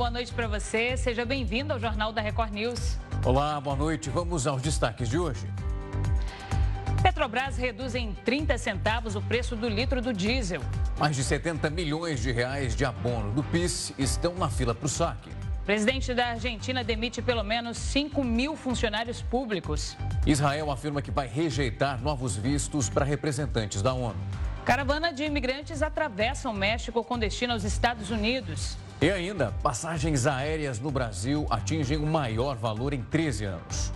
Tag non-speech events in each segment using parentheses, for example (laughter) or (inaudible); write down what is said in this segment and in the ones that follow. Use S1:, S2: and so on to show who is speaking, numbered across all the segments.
S1: boa noite para você. Seja bem-vindo ao Jornal da Record News.
S2: Olá, boa noite. Vamos aos destaques de hoje.
S1: Petrobras reduz em 30 centavos o preço do litro do diesel.
S2: Mais de 70 milhões de reais de abono do PIS estão na fila para o saque.
S1: Presidente da Argentina demite pelo menos 5 mil funcionários públicos.
S2: Israel afirma que vai rejeitar novos vistos para representantes da ONU.
S1: Caravana de imigrantes atravessa o México com destino aos Estados Unidos.
S2: E ainda, passagens aéreas no Brasil atingem o maior valor em 13 anos.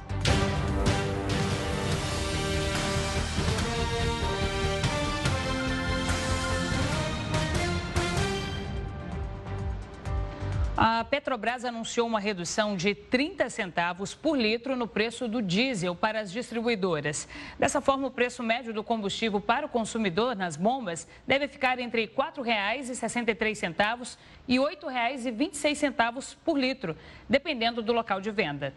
S1: A Petrobras anunciou uma redução de 30 centavos por litro no preço do diesel para as distribuidoras. Dessa forma, o preço médio do combustível para o consumidor nas bombas deve ficar entre R$ 4,63 e R$ 8,26 por litro, dependendo do local de venda.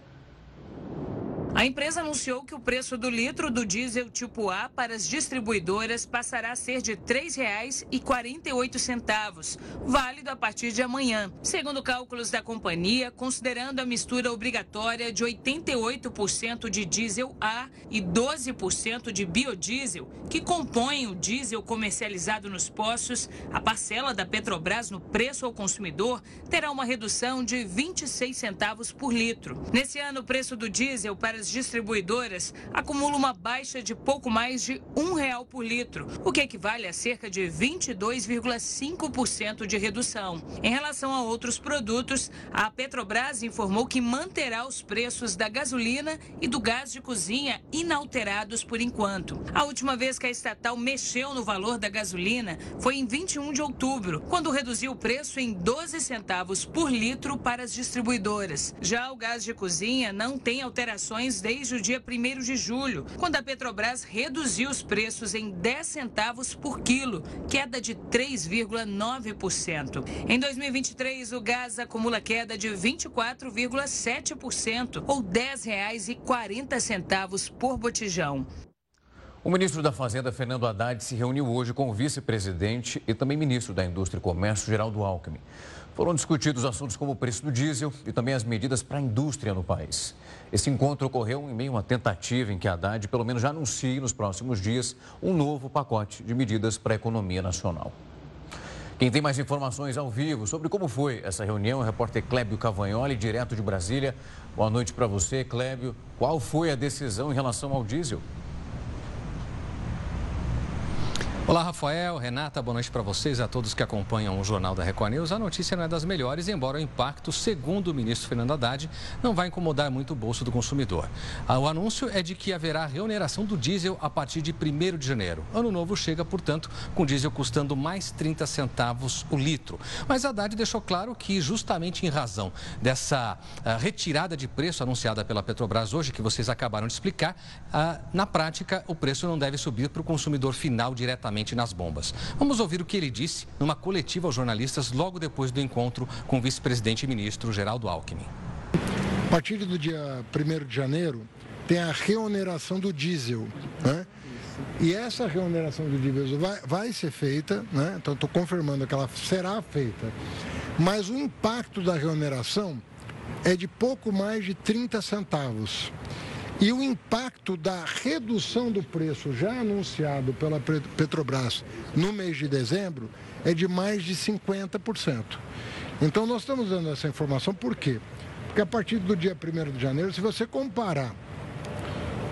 S1: A empresa anunciou que o preço do litro do diesel tipo A para as distribuidoras passará a ser de R$ 3,48, válido a partir de amanhã. Segundo cálculos da companhia, considerando a mistura obrigatória de 88% de diesel A e 12% de biodiesel, que compõem o diesel comercializado nos poços, a parcela da Petrobras no preço ao consumidor terá uma redução de 26 centavos por litro. Nesse ano, o preço do diesel para as as distribuidoras acumula uma baixa de pouco mais de um real por litro, o que equivale a cerca de 22,5% de redução. Em relação a outros produtos, a Petrobras informou que manterá os preços da gasolina e do gás de cozinha inalterados por enquanto. A última vez que a estatal mexeu no valor da gasolina foi em 21 de outubro, quando reduziu o preço em 12 centavos por litro para as distribuidoras. Já o gás de cozinha não tem alterações desde o dia 1 de julho, quando a Petrobras reduziu os preços em 10 centavos por quilo, queda de 3,9%. Em 2023, o gás acumula queda de 24,7%, ou R$ 10,40 por botijão.
S2: O ministro da Fazenda, Fernando Haddad, se reuniu hoje com o vice-presidente e também ministro da Indústria e Comércio, Geraldo Alckmin. Foram discutidos assuntos como o preço do diesel e também as medidas para a indústria no país. Esse encontro ocorreu em meio a uma tentativa em que a Haddad, pelo menos, já anuncie nos próximos dias um novo pacote de medidas para a economia nacional. Quem tem mais informações ao vivo sobre como foi essa reunião é o repórter Clébio Cavagnoli, direto de Brasília. Boa noite para você, Clébio. Qual foi a decisão em relação ao diesel?
S3: Olá, Rafael, Renata, boa noite para vocês a todos que acompanham o Jornal da Record News. A notícia não é das melhores, embora o impacto, segundo o ministro Fernando Haddad, não vai incomodar muito o bolso do consumidor. Ah, o anúncio é de que haverá reoneração do diesel a partir de 1 de janeiro. Ano novo chega, portanto, com diesel custando mais 30 centavos o litro. Mas Haddad deixou claro que, justamente em razão dessa ah, retirada de preço anunciada pela Petrobras hoje, que vocês acabaram de explicar, ah, na prática o preço não deve subir para o consumidor final diretamente diretamente nas bombas. Vamos ouvir o que ele disse numa coletiva aos jornalistas logo depois do encontro com o vice-presidente e ministro Geraldo Alckmin.
S4: A partir do dia 1 de janeiro, tem a reoneração do diesel. Né? E essa reoneração do diesel vai, vai ser feita, né? então estou confirmando que ela será feita, mas o impacto da reoneração é de pouco mais de 30 centavos. E o impacto da redução do preço já anunciado pela Petrobras no mês de dezembro é de mais de 50%. Então nós estamos dando essa informação por quê? Porque a partir do dia 1 de janeiro, se você comparar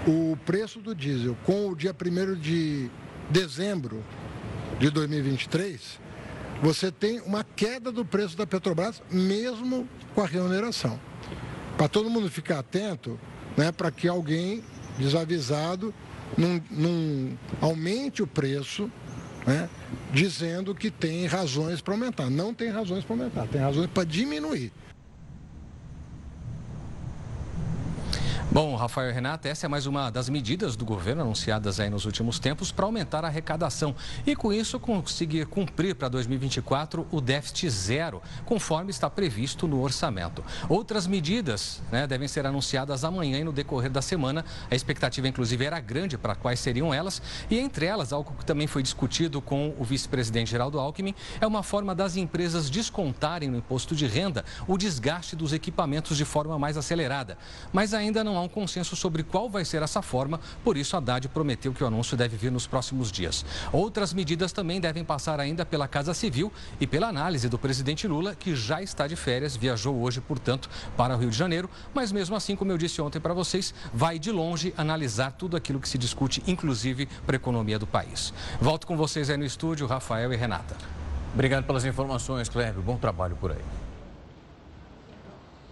S4: o preço do diesel com o dia 1 de dezembro de 2023, você tem uma queda do preço da Petrobras, mesmo com a remuneração. Para todo mundo ficar atento, né, para que alguém desavisado não, aumente o preço, né, dizendo que tem razões para aumentar. Não tem razões para aumentar, tem razões para diminuir.
S3: Bom, Rafael e Renata, essa é mais uma das medidas do governo anunciadas aí nos últimos tempos para aumentar a arrecadação e com isso conseguir cumprir para 2024 o déficit zero, conforme está previsto no orçamento. Outras medidas né, devem ser anunciadas amanhã e no decorrer da semana. A expectativa, inclusive, era grande para quais seriam elas e entre elas, algo que também foi discutido com o vice-presidente Geraldo Alckmin, é uma forma das empresas descontarem no imposto de renda o desgaste dos equipamentos de forma mais acelerada. Mas ainda não há um consenso sobre qual vai ser essa forma, por isso Haddad prometeu que o anúncio deve vir nos próximos dias. Outras medidas também devem passar ainda pela Casa Civil e pela análise do presidente Lula, que já está de férias, viajou hoje, portanto, para o Rio de Janeiro, mas mesmo assim, como eu disse ontem para vocês, vai de longe analisar tudo aquilo que se discute, inclusive para a economia do país. Volto com vocês aí no estúdio, Rafael e Renata.
S2: Obrigado pelas informações, Cléber. Bom trabalho por aí.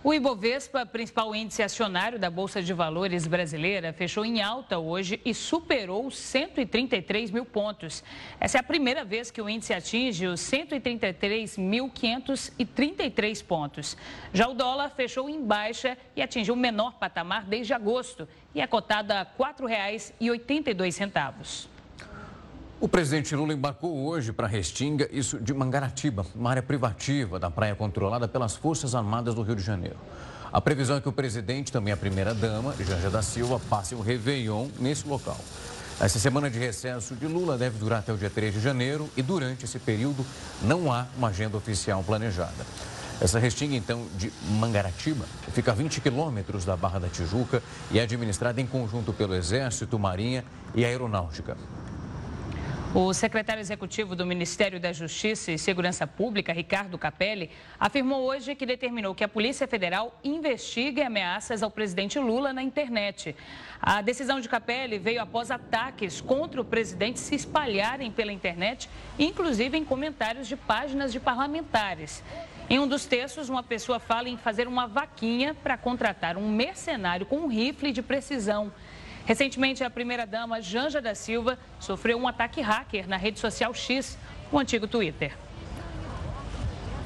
S1: O Ibovespa, principal índice acionário da Bolsa de Valores brasileira, fechou em alta hoje e superou 133 mil pontos. Essa é a primeira vez que o índice atinge os 133.533 pontos. Já o dólar fechou em baixa e atingiu o menor patamar desde agosto e é cotado a R$ 4,82.
S2: O presidente Lula embarcou hoje para Restinga, isso de Mangaratiba, uma área privativa da praia controlada pelas Forças Armadas do Rio de Janeiro. A previsão é que o presidente, também a primeira-dama, Janja da Silva, passe o Réveillon nesse local. Essa semana de recesso de Lula deve durar até o dia 3 de janeiro e durante esse período não há uma agenda oficial planejada. Essa restinga, então, de Mangaratiba, fica a 20 quilômetros da Barra da Tijuca e é administrada em conjunto pelo Exército, Marinha e Aeronáutica.
S1: O secretário executivo do Ministério da Justiça e Segurança Pública, Ricardo Capelli, afirmou hoje que determinou que a Polícia Federal investigue ameaças ao presidente Lula na internet. A decisão de Capelli veio após ataques contra o presidente se espalharem pela internet, inclusive em comentários de páginas de parlamentares. Em um dos textos, uma pessoa fala em fazer uma vaquinha para contratar um mercenário com um rifle de precisão. Recentemente, a primeira-dama Janja da Silva sofreu um ataque hacker na rede social X, o antigo Twitter.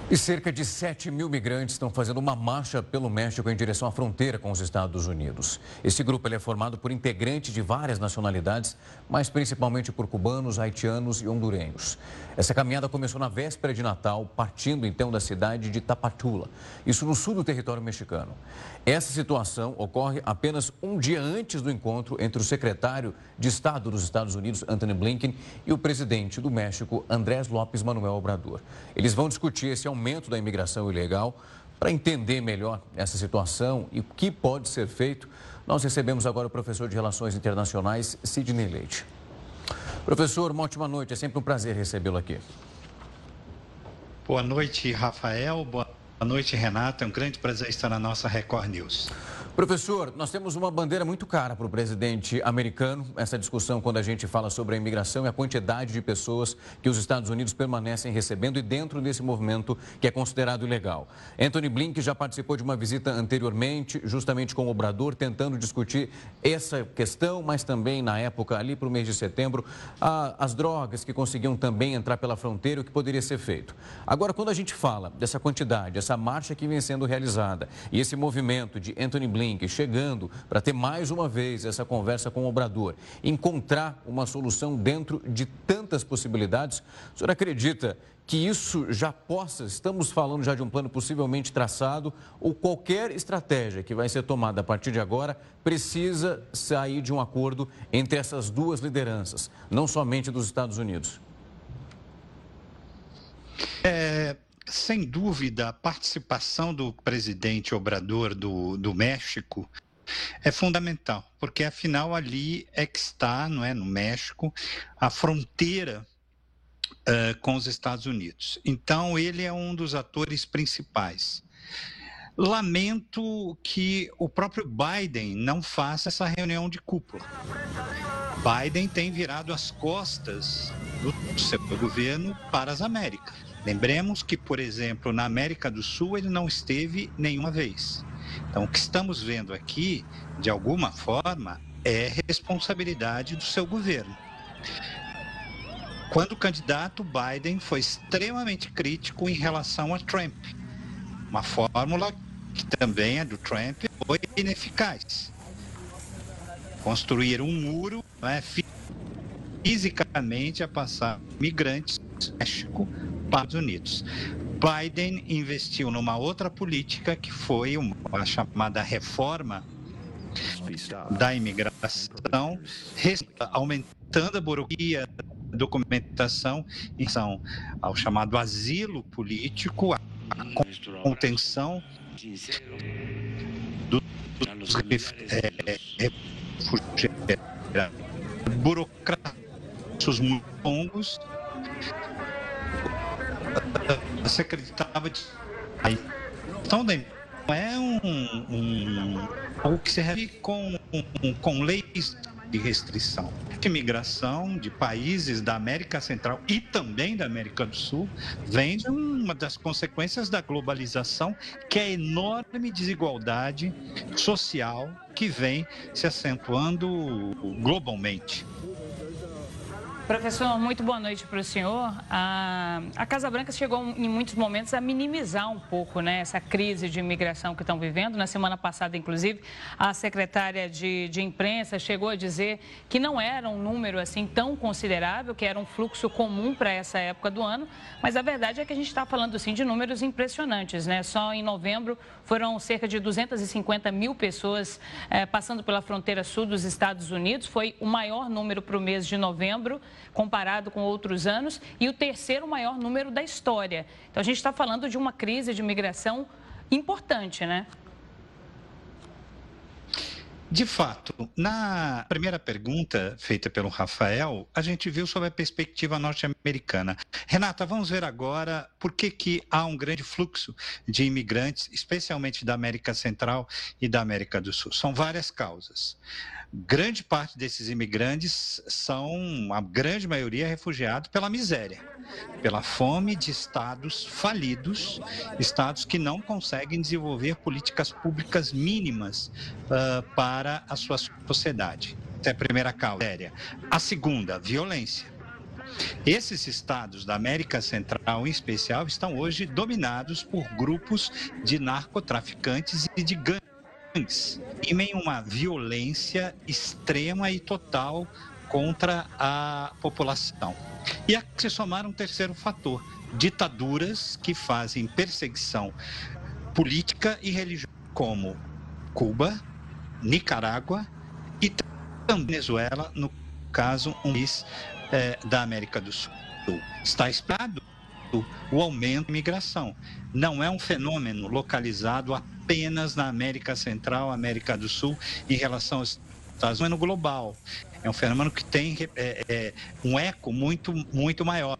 S2: E cerca de 7 mil migrantes estão fazendo uma marcha pelo México em direção à fronteira com os Estados Unidos. Esse grupo é formado por integrantes de várias nacionalidades, mas principalmente por cubanos, haitianos e hondurenhos. Essa caminhada começou na véspera de Natal, partindo então da cidade de Tapachula, isso no sul do território mexicano. Essa situação ocorre apenas um dia antes do encontro entre o secretário de Estado dos Estados Unidos, Anthony Blinken, e o presidente do México, Andrés López Manuel Obrador. Eles vão discutir esse aumento da imigração ilegal. Para entender melhor essa situação e o que pode ser feito, nós recebemos agora o professor de Relações Internacionais, Sidney Leite. Professor, uma ótima noite. É sempre um prazer recebê-lo aqui.
S5: Boa noite, Rafael. Boa noite, Renata. É um grande prazer estar na nossa Record News.
S2: Professor, nós temos uma bandeira muito cara para o presidente americano. Essa discussão, quando a gente fala sobre a imigração e a quantidade de pessoas que os Estados Unidos permanecem recebendo e dentro desse movimento que é considerado ilegal. Anthony Blinken já participou de uma visita anteriormente, justamente com o Obrador, tentando discutir essa questão, mas também na época, ali para o mês de setembro, as drogas que conseguiam também entrar pela fronteira, o que poderia ser feito. Agora, quando a gente fala dessa quantidade, essa marcha que vem sendo realizada e esse movimento de Anthony Blinken, Chegando para ter mais uma vez essa conversa com o Obrador, encontrar uma solução dentro de tantas possibilidades. O senhor acredita que isso já possa, estamos falando já de um plano possivelmente traçado, ou qualquer estratégia que vai ser tomada a partir de agora precisa sair de um acordo entre essas duas lideranças, não somente dos Estados Unidos?
S5: É, sem dúvida, a participação do presidente Obrador do, do México é fundamental, porque afinal ali é que está, não é, no México, a fronteira uh, com os Estados Unidos. Então ele é um dos atores principais. Lamento que o próprio Biden não faça essa reunião de cúpula. Biden tem virado as costas do seu governo para as Américas. Lembremos que, por exemplo, na América do Sul ele não esteve nenhuma vez. Então, o que estamos vendo aqui, de alguma forma, é responsabilidade do seu governo. Quando o candidato Biden foi extremamente crítico em relação a Trump, uma fórmula que também é do Trump foi ineficaz. construir um muro né, fisicamente a passar migrantes do México Estados Unidos. Biden investiu numa outra política que foi uma, chamada reforma da imigração, aumentando a burocracia, documentação em relação ao chamado asilo político, a contenção dos refugiados, burocratas longos, se acreditava de então não é um, um algo que se refere com, com leis de restrição. A imigração de países da América Central e também da América do Sul vem de uma das consequências da globalização, que é a enorme desigualdade social que vem se acentuando globalmente.
S1: Professor, muito boa noite para o senhor. A, a, Casa Branca chegou em muitos momentos a minimizar um pouco né, essa crise de imigração que estão vivendo. Na semana passada, inclusive, a secretária de, de imprensa chegou a dizer que não era um número assim tão considerável, que era um fluxo comum para essa época do ano. Mas a verdade é que a gente está falando sim de números impressionantes. Né? Só em novembro foram cerca de 250 mil pessoas eh, passando pela fronteira sul dos Estados Unidos. Foi o maior número para o mês de novembro comparado com outros anos, e o terceiro maior número da história. Então, a gente está falando de uma crise de imigração importante, né?
S5: De fato, na primeira pergunta feita pelo Rafael, a gente viu sobre a perspectiva norte-americana. Renata, vamos ver agora por que, que há um grande fluxo de imigrantes, especialmente da América Central e da América do Sul. São várias causas. Grande parte desses imigrantes são, a grande maioria, refugiados pela miséria, pela fome de estados falidos, estados que não conseguem desenvolver políticas públicas mínimas uh, para a sua sociedade. Essa é a primeira causa. A segunda, violência. Esses estados da América Central, em especial, estão hoje dominados por grupos de narcotraficantes e de gangues e em uma violência extrema e total contra a população. E a se somar um terceiro fator, ditaduras que fazem perseguição política e religiosa, como Cuba, Nicarágua e também Venezuela, no caso, um país é, da América do Sul. Está esperado o aumento da imigração. Não é um fenômeno localizado apenas na América Central, América do Sul, em relação aos Estados Unidos, global. É um fenômeno que tem é, é, um eco muito, muito maior.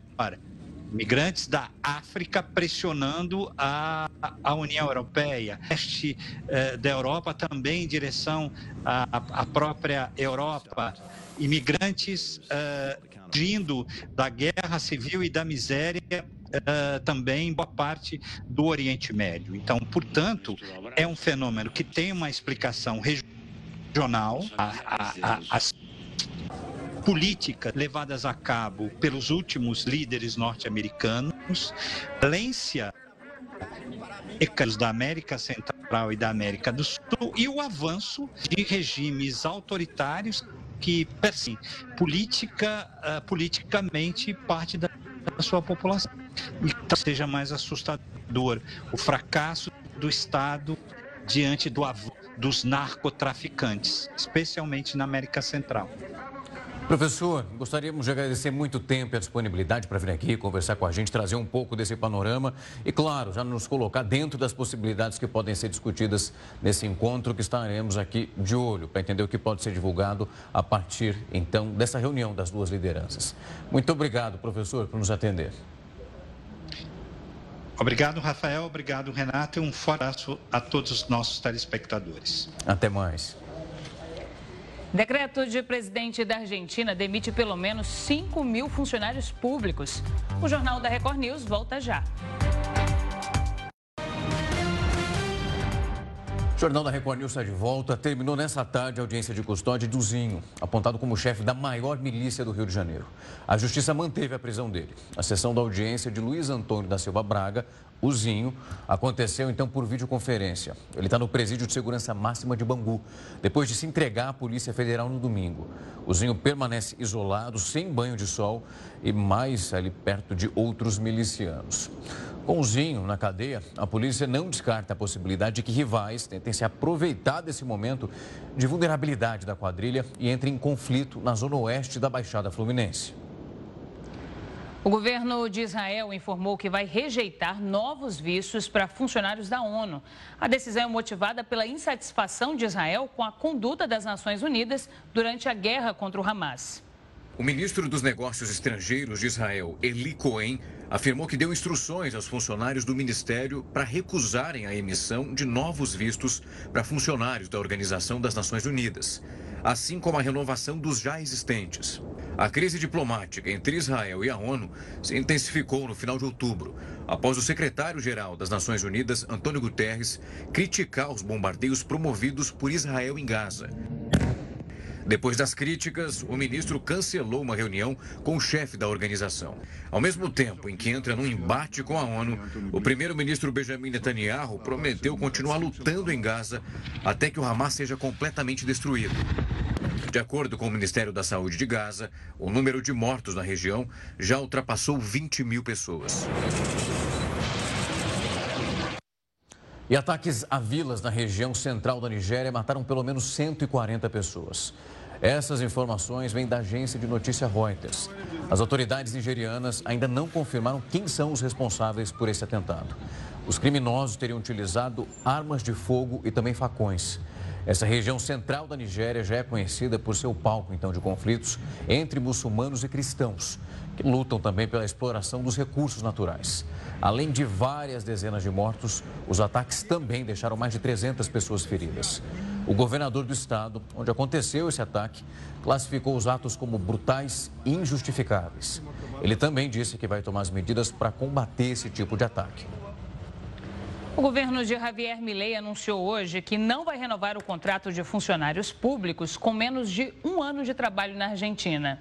S5: Migrantes da África pressionando a, a União Europeia, este é, da Europa também em direção à, à própria Europa, imigrantes é, fugindo da guerra civil e da miséria uh, também boa parte do Oriente Médio. Então, portanto, é um fenômeno que tem uma explicação regional. A, a, a, as políticas levadas a cabo pelos últimos líderes norte-americanos, violência da América Central e da América do Sul e o avanço de regimes autoritários que, assim, política, uh, politicamente parte da sua população e seja mais assustador o fracasso do Estado diante do dos narcotraficantes, especialmente na América Central.
S2: Professor, gostaríamos de agradecer muito tempo e a disponibilidade para vir aqui conversar com a gente, trazer um pouco desse panorama e, claro, já nos colocar dentro das possibilidades que podem ser discutidas nesse encontro que estaremos aqui de olho para entender o que pode ser divulgado a partir, então, dessa reunião das duas lideranças. Muito obrigado, professor, por nos atender.
S5: Obrigado, Rafael. Obrigado, Renato. E um forte abraço a todos os nossos telespectadores.
S2: Até mais.
S1: Decreto de presidente da Argentina demite pelo menos 5 mil funcionários públicos. O Jornal da Record News volta já.
S2: O Jornal da Record News está de volta. Terminou nessa tarde a audiência de custódia do Zinho, apontado como chefe da maior milícia do Rio de Janeiro. A justiça manteve a prisão dele. A sessão da audiência de Luiz Antônio da Silva Braga, o Zinho, aconteceu então por videoconferência. Ele está no presídio de segurança máxima de Bangu, depois de se entregar à Polícia Federal no domingo. O Zinho permanece isolado, sem banho de sol e mais ali perto de outros milicianos. Com o Zinho na cadeia, a polícia não descarta a possibilidade de que rivais tentem se aproveitar desse momento de vulnerabilidade da quadrilha e entrem em conflito na zona oeste da Baixada Fluminense.
S1: O governo de Israel informou que vai rejeitar novos vistos para funcionários da ONU. A decisão é motivada pela insatisfação de Israel com a conduta das Nações Unidas durante a guerra contra o Hamas.
S2: O ministro dos Negócios Estrangeiros de Israel, Eli Cohen, afirmou que deu instruções aos funcionários do ministério para recusarem a emissão de novos vistos para funcionários da Organização das Nações Unidas, assim como a renovação dos já existentes. A crise diplomática entre Israel e a ONU se intensificou no final de outubro, após o secretário-geral das Nações Unidas, Antônio Guterres, criticar os bombardeios promovidos por Israel em Gaza. Depois das críticas, o ministro cancelou uma reunião com o chefe da organização. Ao mesmo tempo em que entra num embate com a ONU, o primeiro-ministro Benjamin Netanyahu prometeu continuar lutando em Gaza até que o Hamas seja completamente destruído. De acordo com o Ministério da Saúde de Gaza, o número de mortos na região já ultrapassou 20 mil pessoas. E ataques a vilas na região central da Nigéria mataram pelo menos 140 pessoas. Essas informações vêm da agência de notícia Reuters. As autoridades nigerianas ainda não confirmaram quem são os responsáveis por esse atentado. Os criminosos teriam utilizado armas de fogo e também facões. Essa região central da Nigéria já é conhecida por seu palco, então, de conflitos entre muçulmanos e cristãos, que lutam também pela exploração dos recursos naturais. Além de várias dezenas de mortos, os ataques também deixaram mais de 300 pessoas feridas. O governador do estado, onde aconteceu esse ataque, classificou os atos como brutais e injustificáveis. Ele também disse que vai tomar as medidas para combater esse tipo de ataque.
S1: O governo de Javier Milei anunciou hoje que não vai renovar o contrato de funcionários públicos com menos de um ano de trabalho na Argentina.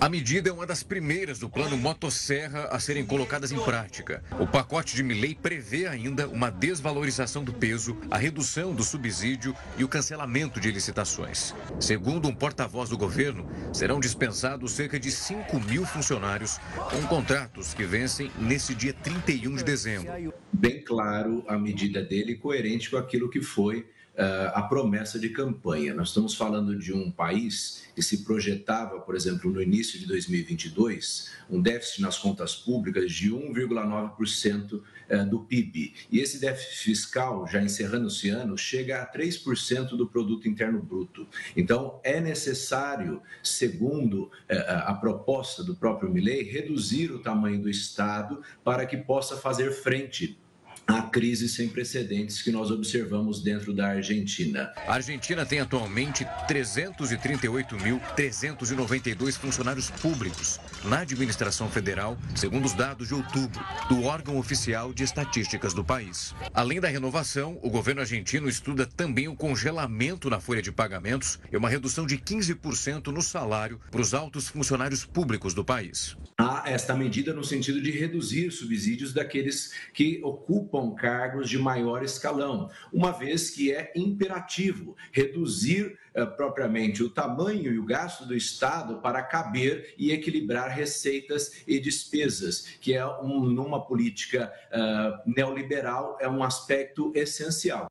S2: A medida é uma das primeiras do plano Motosserra a serem colocadas em prática. O pacote de Milley prevê ainda uma desvalorização do peso, a redução do subsídio e o cancelamento de licitações. Segundo um porta-voz do governo, serão dispensados cerca de 5 mil funcionários com contratos que vencem nesse dia 31 de dezembro.
S6: Bem claro a medida dele, coerente com aquilo que foi a promessa de campanha. Nós estamos falando de um país que se projetava, por exemplo, no início de 2022, um déficit nas contas públicas de 1,9% eh, do PIB. E esse déficit fiscal, já encerrando esse ano, chega a 3% do produto interno bruto. Então, é necessário, segundo eh, a proposta do próprio Milley, reduzir o tamanho do Estado para que possa fazer frente a crise sem precedentes que nós observamos dentro da Argentina.
S2: A Argentina tem atualmente 338.392 funcionários públicos na administração federal, segundo os dados de outubro do órgão oficial de estatísticas do país. Além da renovação, o governo argentino estuda também o congelamento na folha de pagamentos e uma redução de 15% no salário para os altos funcionários públicos do país.
S6: Há esta medida no sentido de reduzir subsídios daqueles que ocupam cargos de maior escalão, uma vez que é imperativo reduzir uh, propriamente o tamanho e o gasto do Estado para caber e equilibrar receitas e despesas, que é um, numa política uh, neoliberal é um aspecto essencial.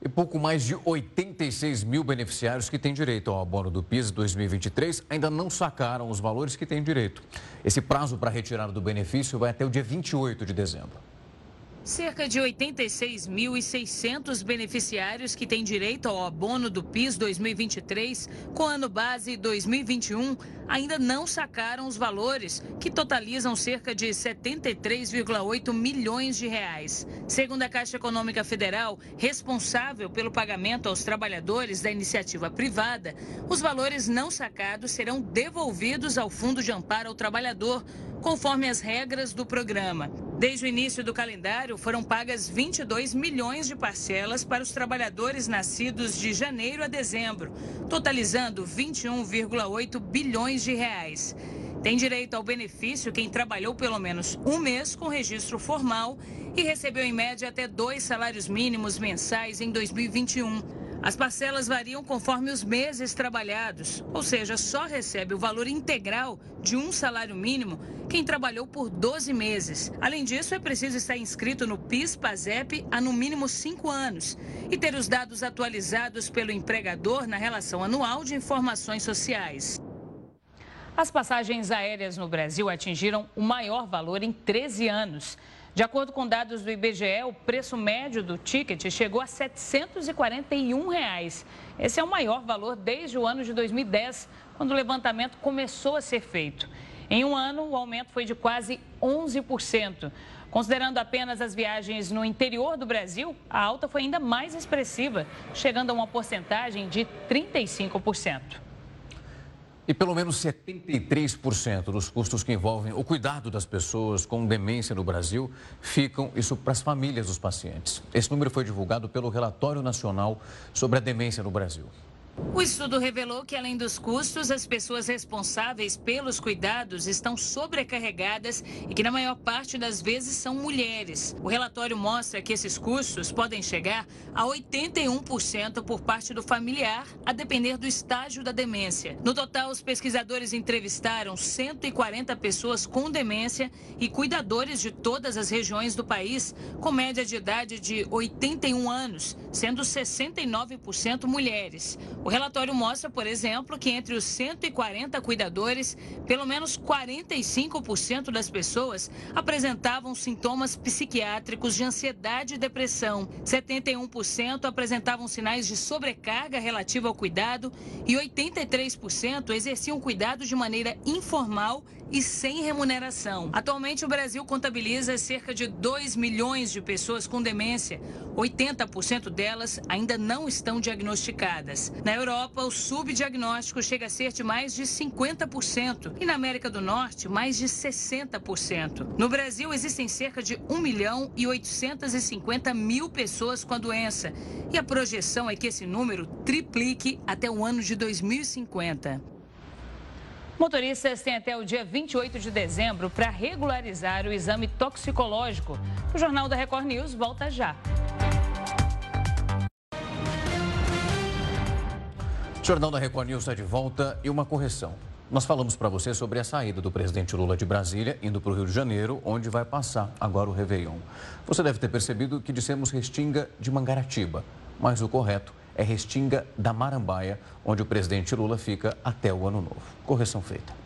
S2: E pouco mais de 86 mil beneficiários que têm direito ao abono do PIS 2023 ainda não sacaram os valores que têm direito. Esse prazo para retirada do benefício vai até o dia 28 de dezembro.
S1: Cerca de 86.600 beneficiários que têm direito ao abono do PIS 2023 com ano base 2021 ainda não sacaram os valores, que totalizam cerca de 73,8 milhões de reais. Segundo a Caixa Econômica Federal, responsável pelo pagamento aos trabalhadores da iniciativa privada, os valores não sacados serão devolvidos ao Fundo de Amparo ao Trabalhador conforme as regras do programa. Desde o início do calendário, foram pagas 22 milhões de parcelas para os trabalhadores nascidos de janeiro a dezembro, totalizando 21,8 bilhões de reais. Tem direito ao benefício quem trabalhou pelo menos um mês com registro formal e recebeu em média até dois salários mínimos mensais em 2021. As parcelas variam conforme os meses trabalhados, ou seja, só recebe o valor integral de um salário mínimo quem trabalhou por 12 meses. Além disso, é preciso estar inscrito no PIS/PASEP há no mínimo cinco anos e ter os dados atualizados pelo empregador na relação anual de informações sociais. As passagens aéreas no Brasil atingiram o maior valor em 13 anos. De acordo com dados do IBGE, o preço médio do ticket chegou a 741 reais. Esse é o maior valor desde o ano de 2010, quando o levantamento começou a ser feito. Em um ano, o aumento foi de quase 11%. Considerando apenas as viagens no interior do Brasil, a alta foi ainda mais expressiva, chegando a uma porcentagem de 35%.
S2: E pelo menos 73% dos custos que envolvem o cuidado das pessoas com demência no Brasil ficam isso para as famílias dos pacientes. Esse número foi divulgado pelo Relatório Nacional sobre a Demência no Brasil.
S1: O estudo revelou que, além dos custos, as pessoas responsáveis pelos cuidados estão sobrecarregadas e que, na maior parte das vezes, são mulheres. O relatório mostra que esses custos podem chegar a 81% por parte do familiar, a depender do estágio da demência. No total, os pesquisadores entrevistaram 140 pessoas com demência e cuidadores de todas as regiões do país, com média de idade de 81 anos, sendo 69% mulheres. O relatório mostra, por exemplo, que entre os 140 cuidadores, pelo menos 45% das pessoas apresentavam sintomas psiquiátricos de ansiedade e depressão. 71% apresentavam sinais de sobrecarga relativa ao cuidado e 83% exerciam cuidado de maneira informal e sem remuneração. Atualmente, o Brasil contabiliza cerca de 2 milhões de pessoas com demência. 80% delas ainda não estão diagnosticadas. Na Europa, o subdiagnóstico chega a ser de mais de 50% e na América do Norte, mais de 60%. No Brasil, existem cerca de 1 milhão e 850 mil pessoas com a doença e a projeção é que esse número triplique até o ano de 2050. Motoristas têm até o dia 28 de dezembro para regularizar o exame toxicológico. O Jornal da Record News volta já.
S2: O Jornal da Record News está de volta e uma correção. Nós falamos para você sobre a saída do presidente Lula de Brasília, indo para o Rio de Janeiro, onde vai passar agora o Réveillon. Você deve ter percebido que dissemos Restinga de Mangaratiba, mas o correto é Restinga da Marambaia, onde o presidente Lula fica até o ano novo. Correção feita.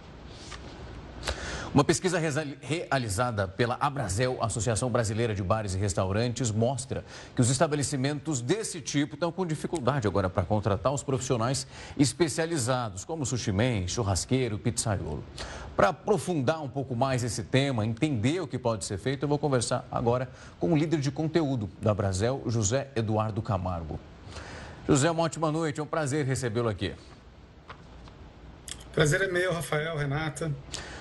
S2: Uma pesquisa realizada pela Abrazel, Associação Brasileira de Bares e Restaurantes, mostra que os estabelecimentos desse tipo estão com dificuldade agora para contratar os profissionais especializados, como sushi man, churrasqueiro, pizzaiolo. Para aprofundar um pouco mais esse tema, entender o que pode ser feito, eu vou conversar agora com o líder de conteúdo da Abrazel, José Eduardo Camargo. José, uma ótima noite, é um prazer recebê-lo aqui.
S7: Prazer é meu, Rafael, Renata.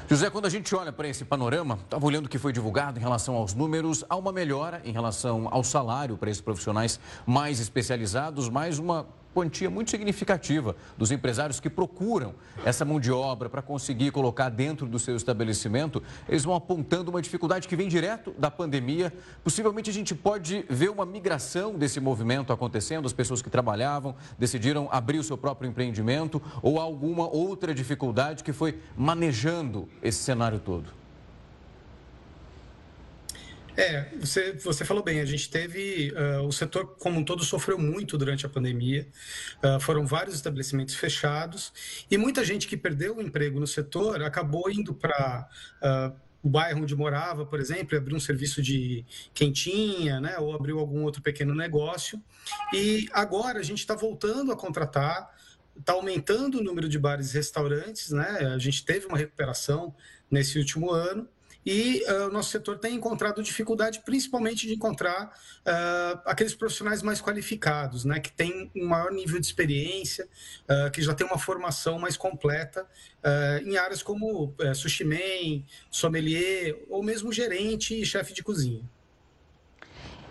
S2: José, quando a gente olha para esse panorama, estava olhando o que foi divulgado em relação aos números, há uma melhora em relação ao salário para esses profissionais mais especializados, mais uma quantia muito significativa dos empresários que procuram essa mão de obra para conseguir colocar dentro do seu estabelecimento, eles vão apontando uma dificuldade que vem direto da pandemia. Possivelmente a gente pode ver uma migração desse movimento acontecendo, as pessoas que trabalhavam decidiram abrir o seu próprio empreendimento ou alguma outra dificuldade que foi manejando esse cenário todo.
S7: É, você, você falou bem, a gente teve. Uh, o setor como um todo sofreu muito durante a pandemia. Uh, foram vários estabelecimentos fechados e muita gente que perdeu o emprego no setor acabou indo para. Uh, o bairro onde morava, por exemplo, abriu um serviço de quentinha, né, ou abriu algum outro pequeno negócio. E agora a gente está voltando a contratar, está aumentando o número de bares e restaurantes, né? A gente teve uma recuperação nesse último ano e uh, o nosso setor tem encontrado dificuldade, principalmente de encontrar uh, aqueles profissionais mais qualificados, né, que têm um maior nível de experiência, uh, que já têm uma formação mais completa em áreas como uh, sushi man, sommelier ou mesmo gerente e chefe de cozinha.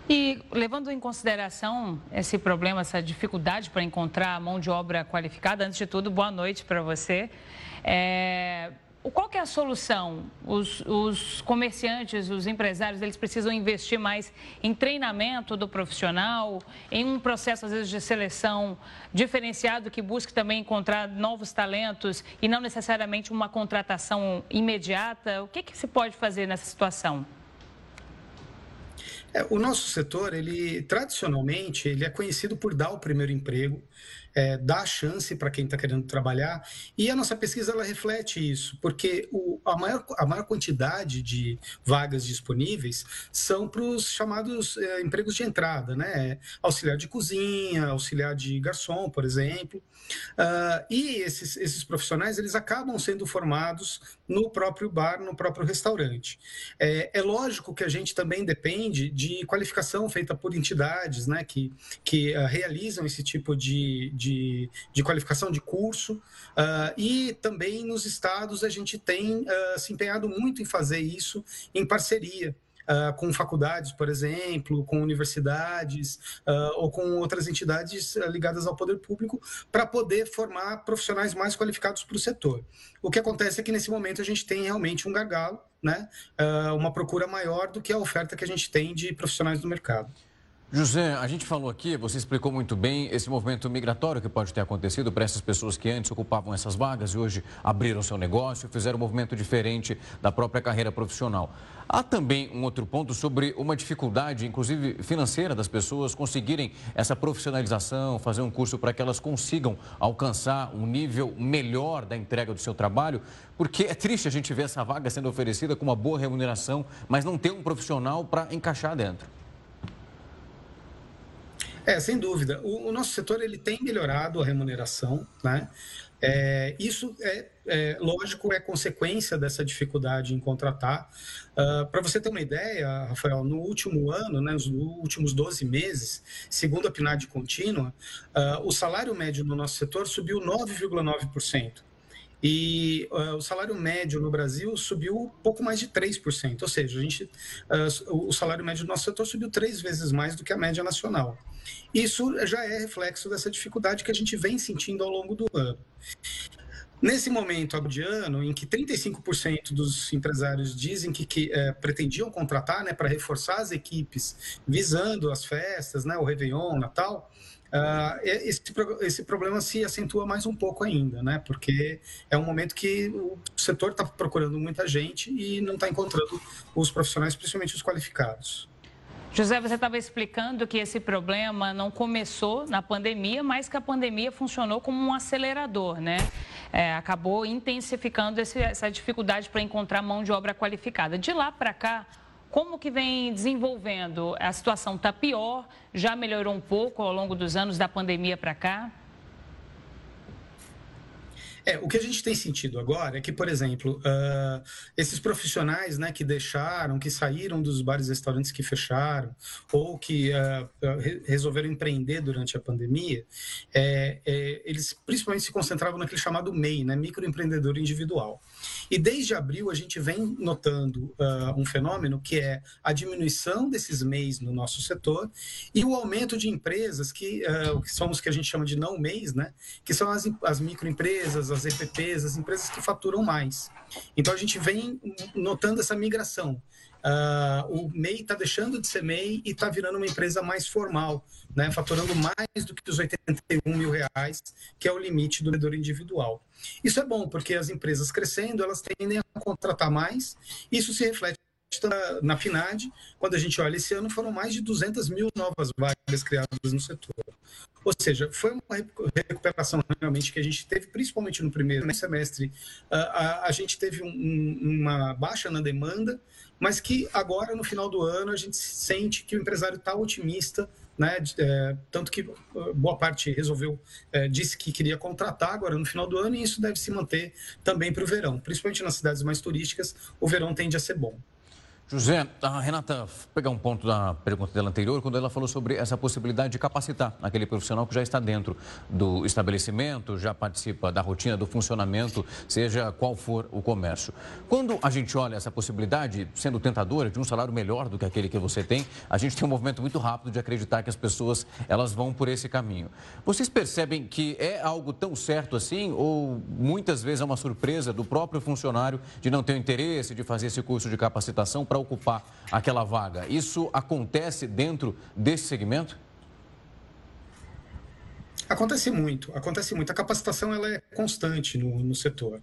S1: E levando em consideração esse problema, essa dificuldade para encontrar mão de obra qualificada, antes de tudo, boa noite para você. É... Qual que é a solução? Os, os, comerciantes, os empresários, eles precisam investir mais em treinamento do profissional, em um processo, às vezes, de seleção diferenciado que busque também encontrar novos talentos e não necessariamente uma contratação imediata. O que, que se pode fazer nessa situação?
S7: É, o nosso setor, ele tradicionalmente, ele é conhecido por dar o primeiro emprego, é, dar chance para quem está querendo trabalhar. E a nossa pesquisa ela reflete isso, porque o, a, maior, a maior quantidade de vagas disponíveis são para os chamados é, empregos de entrada, né? Auxiliar de cozinha, auxiliar de garçom, por exemplo. Uh, e esses, esses profissionais eles acabam sendo formados no próprio bar, no próprio restaurante. É, é lógico que a gente também depende de qualificação feita por entidades né, que, que uh, realizam esse tipo de, de, de qualificação de curso, uh, e também nos estados a gente tem se empenhado muito em fazer isso em parceria uh, com faculdades, por exemplo, com universidades uh, ou com outras entidades uh, ligadas ao poder público, para poder formar profissionais mais qualificados para o setor. O que acontece é que nesse momento a gente tem realmente um gargalo, né? uma procura maior do que a oferta que a gente tem de profissionais no mercado.
S2: José, a gente falou aqui, você explicou muito bem esse movimento migratório que pode ter acontecido para essas pessoas que antes ocupavam essas vagas e hoje abriram seu negócio, fizeram um movimento diferente da própria carreira profissional. Há também um outro ponto sobre uma dificuldade, inclusive financeira, das pessoas conseguirem essa profissionalização, fazer um curso para que elas consigam alcançar um nível melhor da entrega do seu trabalho, porque é triste a gente ver essa vaga sendo oferecida com uma boa remuneração, mas não ter um profissional para encaixar dentro.
S7: É, sem dúvida. O, o, nosso setor ele tem melhorado a remuneração, né? É, isso é, é, lógico, é consequência dessa dificuldade em contratar. Uh, Para você ter uma ideia, Rafael, no último ano, né, nos últimos 12 meses, segundo a PNAD contínua, uh, o salário médio no nosso setor subiu 9,9%. E uh, o salário médio no Brasil subiu pouco mais de 3%, ou seja, a gente, uh, o salário médio do nosso setor subiu três vezes mais do que a média nacional. Isso já é reflexo dessa dificuldade que a gente vem sentindo ao longo do ano. Nesse momento de ano, em que 35% dos empresários dizem que, que é, pretendiam contratar né, para reforçar as equipes visando as festas, né, o Réveillon, Natal, Uh, esse, esse problema se acentua mais um pouco ainda, né? Porque é um momento que o setor está procurando muita gente e não está encontrando os profissionais, principalmente os qualificados.
S1: José, você estava explicando que esse problema não começou na pandemia, mas que a pandemia funcionou como um acelerador, né? É, acabou intensificando esse, essa dificuldade para encontrar mão de obra qualificada. De lá para cá, como que vem desenvolvendo? A situação está pior? Já melhorou um pouco ao longo dos anos da pandemia para cá?
S7: É, o que a gente tem sentido agora é que, por exemplo, uh, esses profissionais né, que deixaram, que saíram dos bares e restaurantes que fecharam, ou que uh, resolveram empreender durante a pandemia, é, é, eles principalmente se concentravam naquele chamado MEI, né, microempreendedor individual. E desde abril a gente vem notando uh, um fenômeno que é a diminuição desses MEIs no nosso setor e o aumento de empresas que, que são os que a gente chama de não MEIs, né, que são as, as microempresas, as EPPs, as empresas que faturam mais. Então a gente vem notando essa migração. Uh, o MEI está deixando de ser MEI e está virando uma empresa mais formal, né, faturando mais do que os 81 mil reais, que é o limite do vendedor individual. Isso é bom, porque as empresas crescendo, elas tendem a contratar mais, isso se reflete na FINAD, quando a gente olha esse ano, foram mais de 200 mil novas vagas criadas no setor. Ou seja, foi uma recuperação realmente que a gente teve, principalmente no primeiro semestre. A, a gente teve um, uma baixa na demanda, mas que agora, no final do ano, a gente sente que o empresário está otimista né? É, tanto que uh, boa parte resolveu, é, disse que queria contratar agora no final do ano e isso deve se manter também para o verão. Principalmente nas cidades mais turísticas, o verão tende a ser bom.
S2: José, a Renata, pegar um ponto da pergunta dela anterior, quando ela falou sobre essa possibilidade de capacitar aquele profissional que já está dentro do estabelecimento, já participa da rotina, do funcionamento, seja qual for o comércio. Quando a gente olha essa possibilidade, sendo tentadora, de um salário melhor do que aquele que você tem, a gente tem um movimento muito rápido de acreditar que as pessoas elas vão por esse caminho. Vocês percebem que é algo tão certo assim, ou muitas vezes é uma surpresa do próprio funcionário de não ter interesse de fazer esse curso de capacitação para ocupar aquela vaga. Isso acontece dentro desse segmento?
S7: Acontece muito, acontece muito. A capacitação ela é constante no, no setor.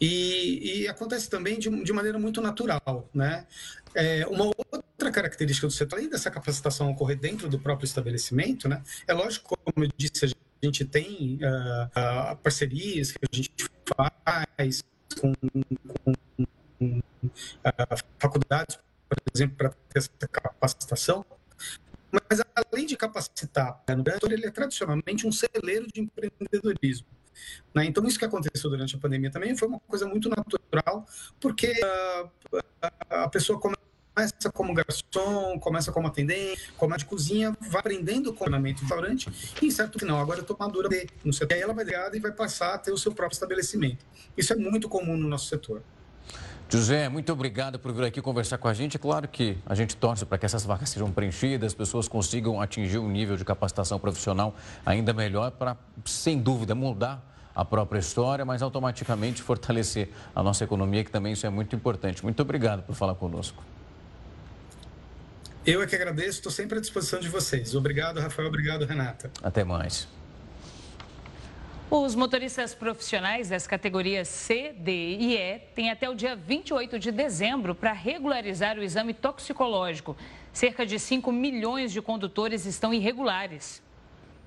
S7: E, e acontece também de, de, maneira muito natural. Né? É, uma outra característica do setor, além dessa capacitação ocorrer dentro do próprio estabelecimento, né? é lógico, como eu disse, a gente tem uh, uh, parcerias que a gente faz com, com faculdades, por exemplo, para ter essa capacitação. Mas, além de capacitar, né, no Brasil, ele é tradicionalmente um celeiro de empreendedorismo. Né? Então, isso que aconteceu durante a pandemia também foi uma coisa muito natural, porque uh, a pessoa começa como garçom, começa como atendente, começa de cozinha, vai aprendendo o comportamento do restaurante e, em certo final, agora é tomadura de, no setor. E aí ela vai ligar e vai passar a ter o seu próprio estabelecimento. Isso é muito comum no nosso setor.
S2: José, muito obrigado por vir aqui conversar com a gente. É claro que a gente torce para que essas vagas sejam preenchidas, as pessoas consigam atingir um nível de capacitação profissional ainda melhor para, sem dúvida, mudar a própria história, mas automaticamente fortalecer a nossa economia, que também isso é muito importante. Muito obrigado por falar conosco.
S7: Eu é que agradeço, estou sempre à disposição de vocês. Obrigado, Rafael. Obrigado, Renata.
S2: Até mais.
S1: Os motoristas profissionais das categorias C, D e E têm até o dia 28 de dezembro para regularizar o exame toxicológico. Cerca de 5 milhões de condutores estão irregulares.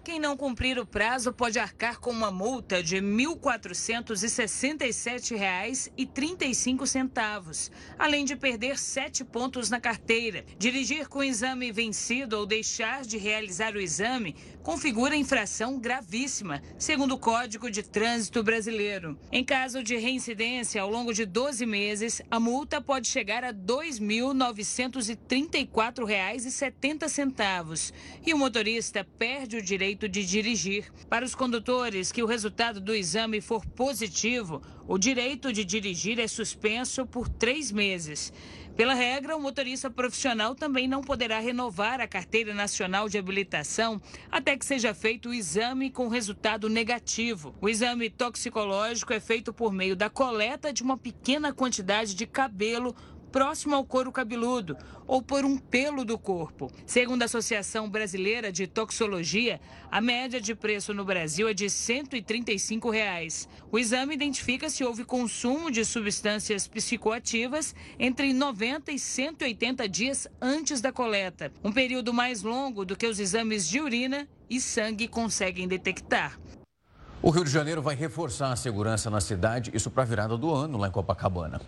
S1: Quem não cumprir o prazo pode arcar com uma multa de R$ 1.467,35, além de perder sete pontos na carteira. Dirigir com exame vencido ou deixar de realizar o exame configura infração gravíssima, segundo o Código de Trânsito Brasileiro. Em caso de reincidência ao longo de 12 meses, a multa pode chegar a R$ 2.934,70 e o motorista perde o direito de dirigir. Para os condutores que o resultado do exame for positivo, o direito de dirigir é suspenso por três meses. Pela regra, o motorista profissional também não poderá renovar a carteira nacional de habilitação até que seja feito o exame com resultado negativo. O exame toxicológico é feito por meio da coleta de uma pequena quantidade de cabelo próximo ao couro cabeludo ou por um pelo do corpo. Segundo a Associação Brasileira de Toxologia, a média de preço no Brasil é de 135 reais. O exame identifica se houve consumo de substâncias psicoativas entre 90 e 180 dias antes da coleta, um período mais longo do que os exames de urina e sangue conseguem detectar.
S2: O Rio de Janeiro vai reforçar a segurança na cidade, isso para a virada do ano lá em Copacabana.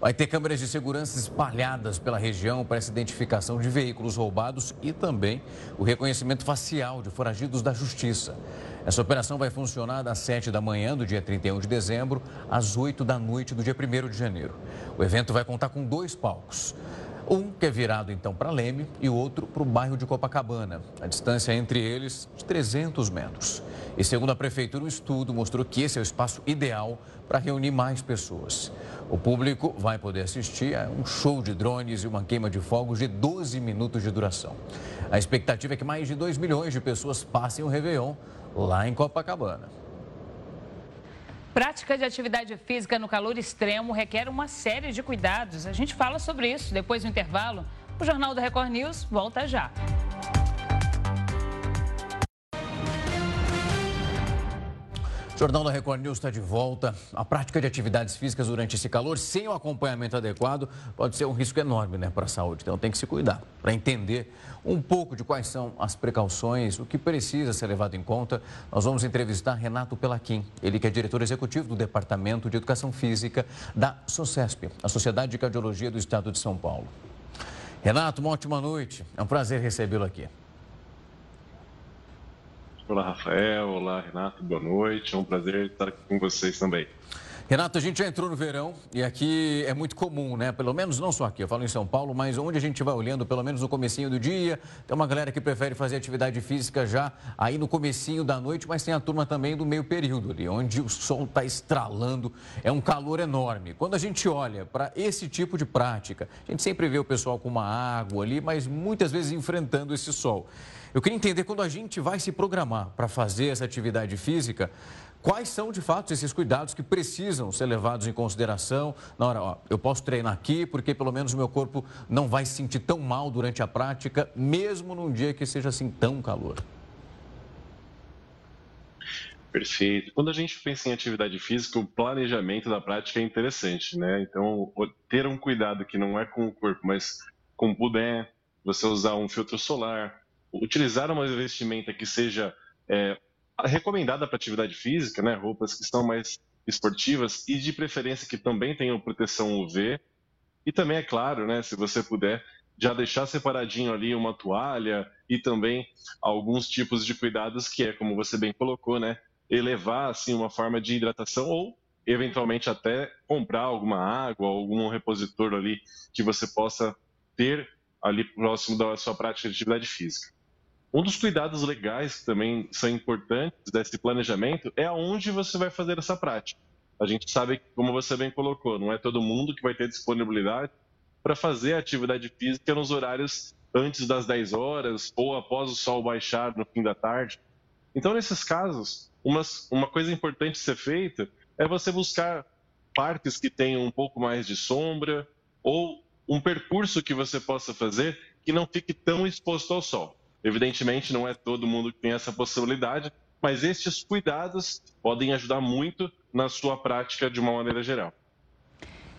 S2: Vai ter câmeras de segurança espalhadas pela região para essa identificação de veículos roubados e também o reconhecimento facial de foragidos da justiça. Essa operação vai funcionar das 7 da manhã do dia 31 de dezembro às 8 da noite do dia 1 de janeiro. O evento vai contar com dois palcos. Um que é virado então para Leme e o outro para o bairro de Copacabana. A distância entre eles de 300 metros. E segundo a prefeitura, o estudo mostrou que esse é o espaço ideal para reunir mais pessoas. O público vai poder assistir a um show de drones e uma queima de fogos de 12 minutos de duração. A expectativa é que mais de 2 milhões de pessoas passem o Réveillon lá em Copacabana.
S1: Prática de atividade física no calor extremo requer uma série de cuidados. A gente fala sobre isso depois do intervalo. O Jornal da Record News volta já.
S2: Jornal da Record News está de volta. A prática de atividades físicas durante esse calor, sem o acompanhamento adequado, pode ser um risco enorme né, para a saúde. Então tem que se cuidar. Para entender um pouco de quais são as precauções, o que precisa ser levado em conta, nós vamos entrevistar Renato Pelaquim, ele que é diretor executivo do Departamento de Educação Física da SOCESP, a Sociedade de Cardiologia do Estado de São Paulo. Renato, uma ótima noite. É um prazer recebê-lo aqui.
S8: Olá, Rafael. Olá, Renato. Boa noite. É um prazer estar aqui com vocês também.
S2: Renato, a gente já entrou no verão e aqui é muito comum, né? Pelo menos não só aqui, eu falo em São Paulo, mas onde a gente vai olhando, pelo menos no comecinho do dia, tem uma galera que prefere fazer atividade física já aí no comecinho da noite, mas tem a turma também do meio período ali, onde o sol está estralando, é um calor enorme. Quando a gente olha para esse tipo de prática, a gente sempre vê o pessoal com uma água ali, mas muitas vezes enfrentando esse sol. Eu queria entender quando a gente vai se programar para fazer essa atividade física, quais são de fato esses cuidados que precisam ser levados em consideração na hora, ó, eu posso treinar aqui porque pelo menos o meu corpo não vai se sentir tão mal durante a prática, mesmo num dia que seja assim tão calor.
S8: Perfeito. Quando a gente pensa em atividade física, o planejamento da prática é interessante, né? Então, ter um cuidado que não é com o corpo, mas com puder, você usar um filtro solar, utilizar uma vestimenta que seja é, recomendada para atividade física, né, roupas que são mais esportivas e de preferência que também tenham proteção UV. E também, é claro, né, se você puder, já deixar separadinho ali uma toalha e também alguns tipos de cuidados que é, como você bem colocou, né, elevar assim uma forma de hidratação ou eventualmente até comprar alguma água, algum repositor ali que você possa ter ali próximo da sua prática de atividade física. Um dos cuidados legais que também são importantes desse planejamento é aonde você vai fazer essa prática. A gente sabe que, como você bem colocou, não é todo mundo que vai ter disponibilidade para fazer atividade física nos horários antes das 10 horas ou após o sol baixar no fim da tarde. Então, nesses casos, uma, uma coisa importante ser feita é você buscar parques que tenham um pouco mais de sombra ou um percurso que você possa fazer que não fique tão exposto ao sol. Evidentemente, não é todo mundo que tem essa possibilidade, mas estes cuidados podem ajudar muito na sua prática de uma maneira geral.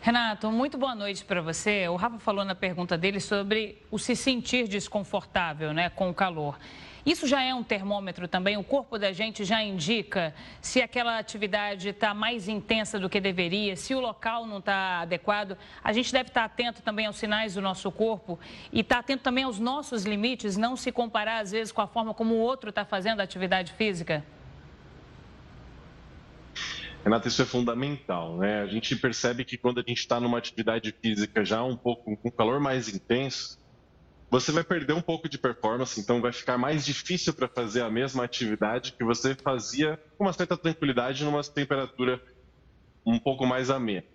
S1: Renato, muito boa noite para você. O Rafa falou na pergunta dele sobre o se sentir desconfortável né, com o calor. Isso já é um termômetro também? O corpo da gente já indica se aquela atividade está mais intensa do que deveria, se o local não está adequado. A gente deve estar tá atento também aos sinais do nosso corpo e estar tá atento também aos nossos limites, não se comparar às vezes com a forma como o outro está fazendo a atividade física?
S8: Renata, isso é fundamental, né? A gente percebe que quando a gente está numa atividade física já um pouco com calor mais intenso, você vai perder um pouco de performance, então vai ficar mais difícil para fazer a mesma atividade que você fazia com uma certa tranquilidade numa temperatura um pouco mais amena.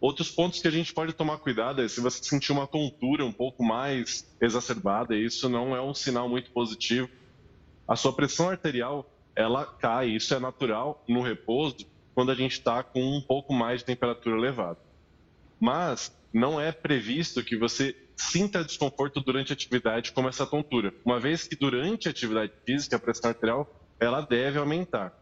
S8: Outros pontos que a gente pode tomar cuidado é se você sentir uma tontura um pouco mais exacerbada, isso não é um sinal muito positivo. A sua pressão arterial, ela cai, isso é natural no repouso, quando a gente está com um pouco mais de temperatura elevada. Mas não é previsto que você sinta desconforto durante a atividade como essa tontura, uma vez que durante a atividade física a pressão arterial ela deve aumentar.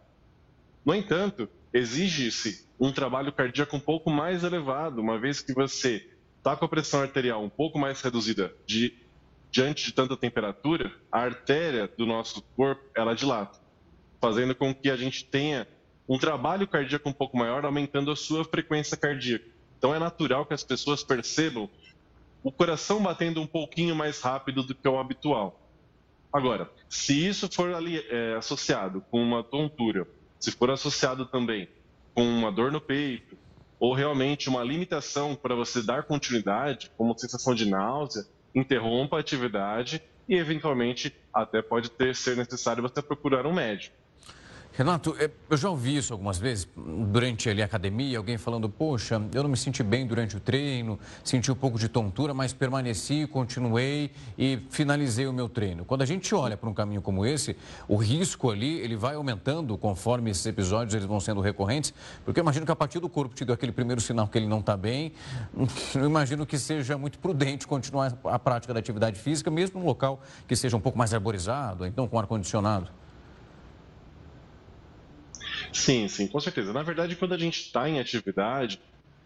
S8: No entanto, exige-se um trabalho cardíaco um pouco mais elevado, uma vez que você está com a pressão arterial um pouco mais reduzida de, diante de tanta temperatura, a artéria do nosso corpo ela dilata, fazendo com que a gente tenha um trabalho cardíaco um pouco maior, aumentando a sua frequência cardíaca. Então é natural que as pessoas percebam o coração batendo um pouquinho mais rápido do que o habitual. Agora, se isso for ali, é, associado com uma tontura, se for associado também com uma dor no peito, ou realmente uma limitação para você dar continuidade, como sensação de náusea, interrompa a atividade e, eventualmente, até pode ter, ser necessário você procurar um médico.
S2: Renato, é, eu já ouvi isso algumas vezes durante ali a academia, alguém falando, poxa, eu não me senti bem durante o treino, senti um pouco de tontura, mas permaneci, continuei e finalizei o meu treino. Quando a gente olha para um caminho como esse, o risco ali, ele vai aumentando conforme esses episódios eles vão sendo recorrentes, porque eu imagino que a partir do corpo te deu aquele primeiro sinal que ele não está bem, (laughs) eu imagino que seja muito prudente continuar a prática da atividade física, mesmo num local que seja um pouco mais arborizado, então com ar-condicionado.
S8: Sim, sim, com certeza. Na verdade, quando a gente está em atividade,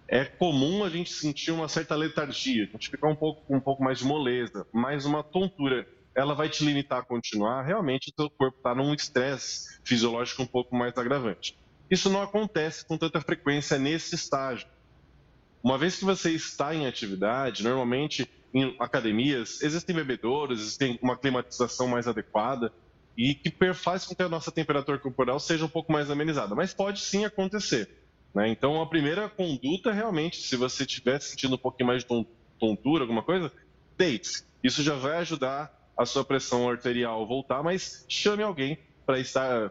S8: é comum a gente sentir uma certa letargia, a gente ficar um pouco um pouco mais de moleza, mais uma tontura. Ela vai te limitar a continuar, realmente o seu corpo está num estresse fisiológico um pouco mais agravante. Isso não acontece com tanta frequência nesse estágio. Uma vez que você está em atividade, normalmente em academias, existem bebedouros, existem uma climatização mais adequada e que faz com que a nossa temperatura corporal seja um pouco mais amenizada. Mas pode sim acontecer. Né? Então, a primeira conduta, realmente, se você estiver sentindo um pouquinho mais de tontura, alguma coisa, deite-se. Isso já vai ajudar a sua pressão arterial voltar, mas chame alguém para estar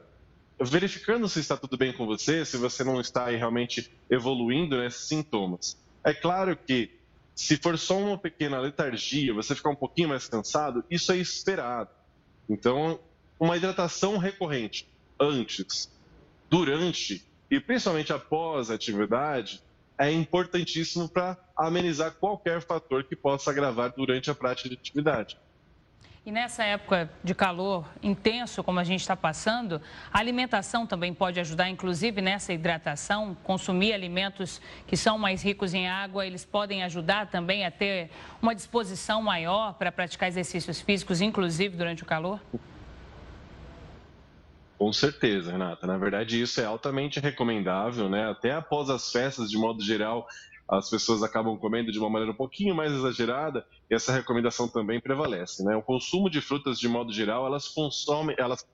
S8: verificando se está tudo bem com você, se você não está realmente evoluindo nesses sintomas. É claro que se for só uma pequena letargia, você ficar um pouquinho mais cansado, isso é esperado. Então, uma hidratação recorrente antes, durante e principalmente após a atividade é importantíssimo para amenizar qualquer fator que possa agravar durante a prática de atividade.
S1: E nessa época de calor intenso, como a gente está passando, a alimentação também pode ajudar, inclusive nessa hidratação. Consumir alimentos que são mais ricos em água, eles podem ajudar também a ter uma disposição maior para praticar exercícios físicos, inclusive durante o calor?
S8: Com certeza, Renata. Na verdade, isso é altamente recomendável, né? Até após as festas, de modo geral, as pessoas acabam comendo de uma maneira um pouquinho mais exagerada e essa recomendação também prevalece. Né? O consumo de frutas, de modo geral, elas consomem, elas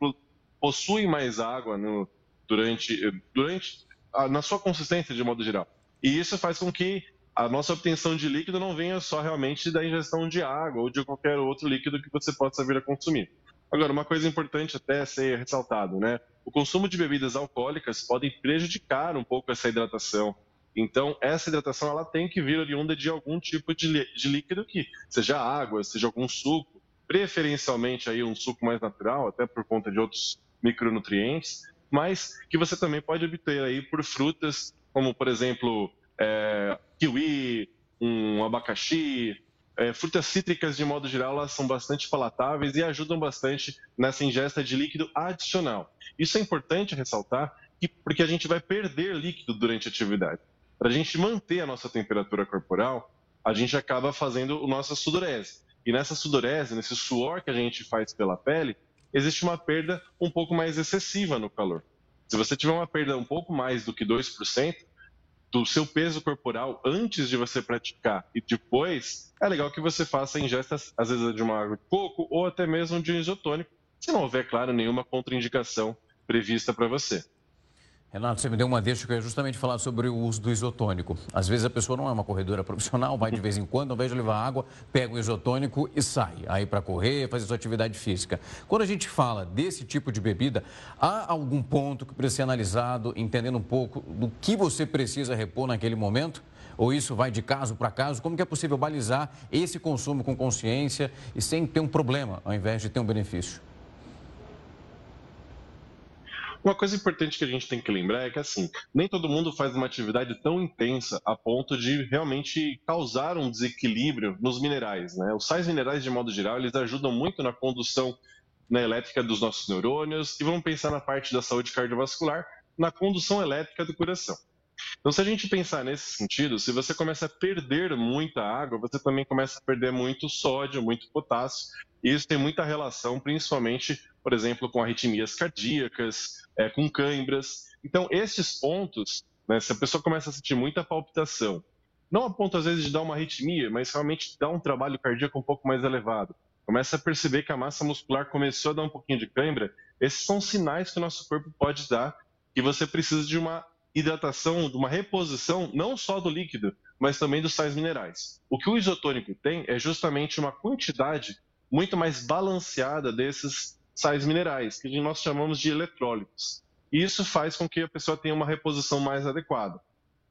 S8: possuem mais água no, durante, durante na sua consistência, de modo geral. E isso faz com que a nossa obtenção de líquido não venha só realmente da ingestão de água ou de qualquer outro líquido que você possa vir a consumir. Agora, uma coisa importante até ser ressaltado, né? O consumo de bebidas alcoólicas pode prejudicar um pouco essa hidratação. Então, essa hidratação ela tem que vir oriunda de algum tipo de, de líquido que seja água, seja algum suco, preferencialmente aí um suco mais natural, até por conta de outros micronutrientes, mas que você também pode obter aí por frutas, como por exemplo é, kiwi, um abacaxi, é, frutas cítricas de modo geral elas são bastante palatáveis e ajudam bastante nessa ingesta de líquido adicional. Isso é importante ressaltar que, porque a gente vai perder líquido durante a atividade. Para a gente manter a nossa temperatura corporal, a gente acaba fazendo a nossa sudorese. E nessa sudorese, nesse suor que a gente faz pela pele, existe uma perda um pouco mais excessiva no calor. Se você tiver uma perda um pouco mais do que 2% do seu peso corporal antes de você praticar e depois, é legal que você faça a ingesta, às vezes, de uma água de coco ou até mesmo de um isotônico, se não houver, claro, nenhuma contraindicação prevista para você.
S2: Renato, você me deu uma deixa que eu ia justamente falar sobre o uso do isotônico. Às vezes a pessoa não é uma corredora (laughs) profissional, vai de vez em quando, ao invés de levar água, pega o isotônico e sai. Aí para correr, fazer sua atividade física. Quando a gente fala desse tipo de bebida, há algum ponto que precisa ser analisado, entendendo um pouco do que você precisa repor naquele momento? Ou isso vai de caso para caso? Como que é possível balizar esse consumo com consciência e sem ter um problema, ao invés de ter um benefício?
S8: Uma coisa importante que a gente tem que lembrar é que, assim, nem todo mundo faz uma atividade tão intensa a ponto de realmente causar um desequilíbrio nos minerais, né? Os sais minerais, de modo geral, eles ajudam muito na condução na elétrica dos nossos neurônios e vamos pensar na parte da saúde cardiovascular, na condução elétrica do coração. Então, se a gente pensar nesse sentido, se você começa a perder muita água, você também começa a perder muito sódio, muito potássio, e isso tem muita relação, principalmente, por exemplo, com arritmias cardíacas, é, com câimbras. Então, esses pontos, né, se a pessoa começa a sentir muita palpitação, não a ponto às vezes de dar uma arritmia, mas realmente dá um trabalho cardíaco um pouco mais elevado, começa a perceber que a massa muscular começou a dar um pouquinho de cãibra, esses são sinais que o nosso corpo pode dar que você precisa de uma hidratação, de uma reposição, não só do líquido, mas também dos sais minerais. O que o isotônico tem é justamente uma quantidade muito mais balanceada desses sais minerais, que nós chamamos de eletrólitos. E isso faz com que a pessoa tenha uma reposição mais adequada.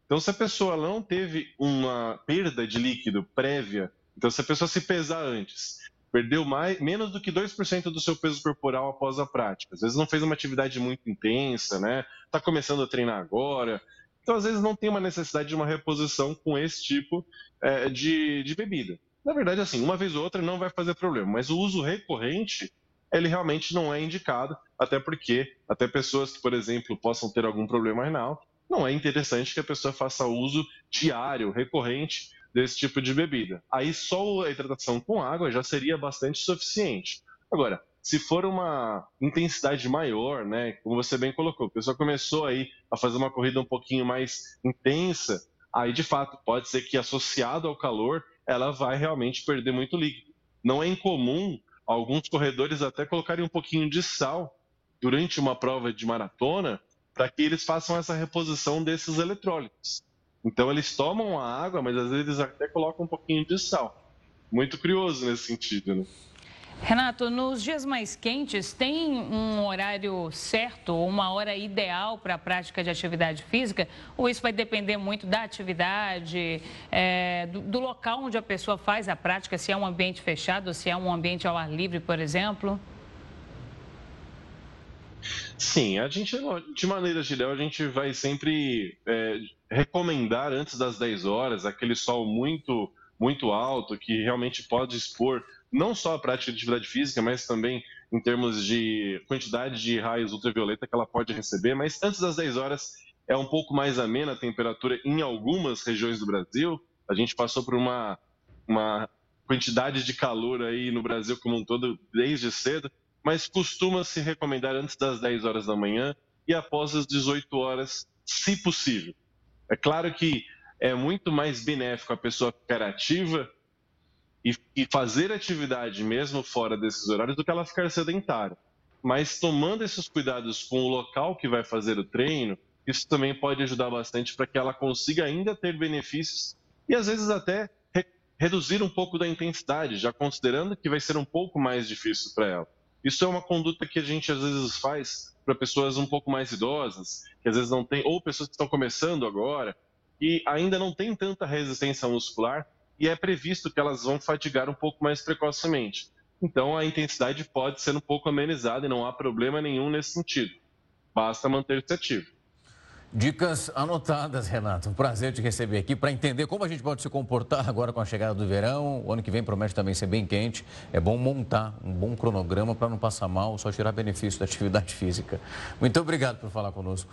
S8: Então, se a pessoa não teve uma perda de líquido prévia, então se a pessoa se pesar antes, perdeu mais, menos do que 2% do seu peso corporal após a prática, às vezes não fez uma atividade muito intensa, né? Está começando a treinar agora, então às vezes não tem uma necessidade de uma reposição com esse tipo é, de, de bebida. Na verdade, assim, uma vez ou outra não vai fazer problema, mas o uso recorrente ele realmente não é indicado, até porque até pessoas que, por exemplo, possam ter algum problema renal, não é interessante que a pessoa faça uso diário, recorrente desse tipo de bebida. Aí só a hidratação com água já seria bastante suficiente. Agora, se for uma intensidade maior, né, como você bem colocou, a pessoa começou aí a fazer uma corrida um pouquinho mais intensa, aí de fato pode ser que associado ao calor ela vai realmente perder muito líquido. Não é incomum alguns corredores até colocarem um pouquinho de sal durante uma prova de maratona para que eles façam essa reposição desses eletrólitos. Então eles tomam a água, mas às vezes até colocam um pouquinho de sal. Muito curioso nesse sentido, né?
S1: Renato, nos dias mais quentes, tem um horário certo, uma hora ideal para a prática de atividade física? Ou isso vai depender muito da atividade, é, do, do, local onde a pessoa faz a prática, se é um ambiente fechado, se é um ambiente ao ar livre, por exemplo?
S8: Sim, a gente, de maneira geral, a gente vai sempre é, recomendar antes das 10 horas aquele sol muito, muito alto que realmente pode expor não só a prática de atividade física, mas também em termos de quantidade de raios ultravioleta que ela pode receber. Mas antes das 10 horas é um pouco mais amena a temperatura em algumas regiões do Brasil. A gente passou por uma, uma quantidade de calor aí no Brasil como um todo desde cedo, mas costuma se recomendar antes das 10 horas da manhã e após as 18 horas, se possível. É claro que é muito mais benéfico a pessoa ficar ativa e, e fazer atividade mesmo fora desses horários do que ela ficar sedentária. Mas tomando esses cuidados com o local que vai fazer o treino, isso também pode ajudar bastante para que ela consiga ainda ter benefícios e às vezes até re reduzir um pouco da intensidade, já considerando que vai ser um pouco mais difícil para ela. Isso é uma conduta que a gente às vezes faz para pessoas um pouco mais idosas, que às vezes não tem, ou pessoas que estão começando agora, e ainda não tem tanta resistência muscular, e é previsto que elas vão fadigar um pouco mais precocemente. Então, a intensidade pode ser um pouco amenizada e não há problema nenhum nesse sentido. Basta manter-se ativo.
S2: Dicas anotadas, Renato. Um prazer te receber aqui para entender como a gente pode se comportar agora com a chegada do verão. O ano que vem promete também ser bem quente. É bom montar um bom cronograma para não passar mal, só tirar benefício da atividade (laughs) física. Muito obrigado por falar conosco.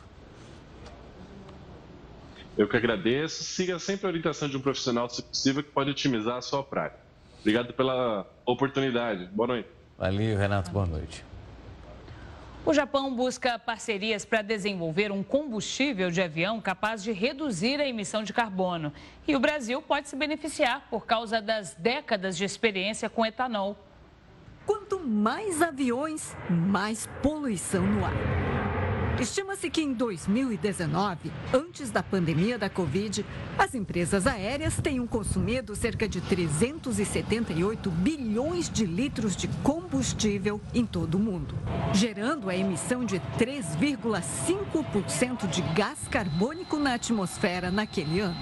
S8: Eu que agradeço. Siga sempre a orientação de um profissional, se possível, que pode otimizar a sua prática. Obrigado pela oportunidade. Boa noite.
S2: Valeu, Renato. Boa noite.
S1: O Japão busca parcerias para desenvolver um combustível de avião capaz de reduzir a emissão de carbono. E o Brasil pode se beneficiar por causa das décadas de experiência com etanol.
S9: Quanto mais aviões, mais poluição no ar. Estima-se que em 2019, antes da pandemia da Covid, as empresas aéreas tenham consumido cerca de 378 bilhões de litros de combustível em todo o mundo, gerando a emissão de 3,5% de gás carbônico na atmosfera naquele ano.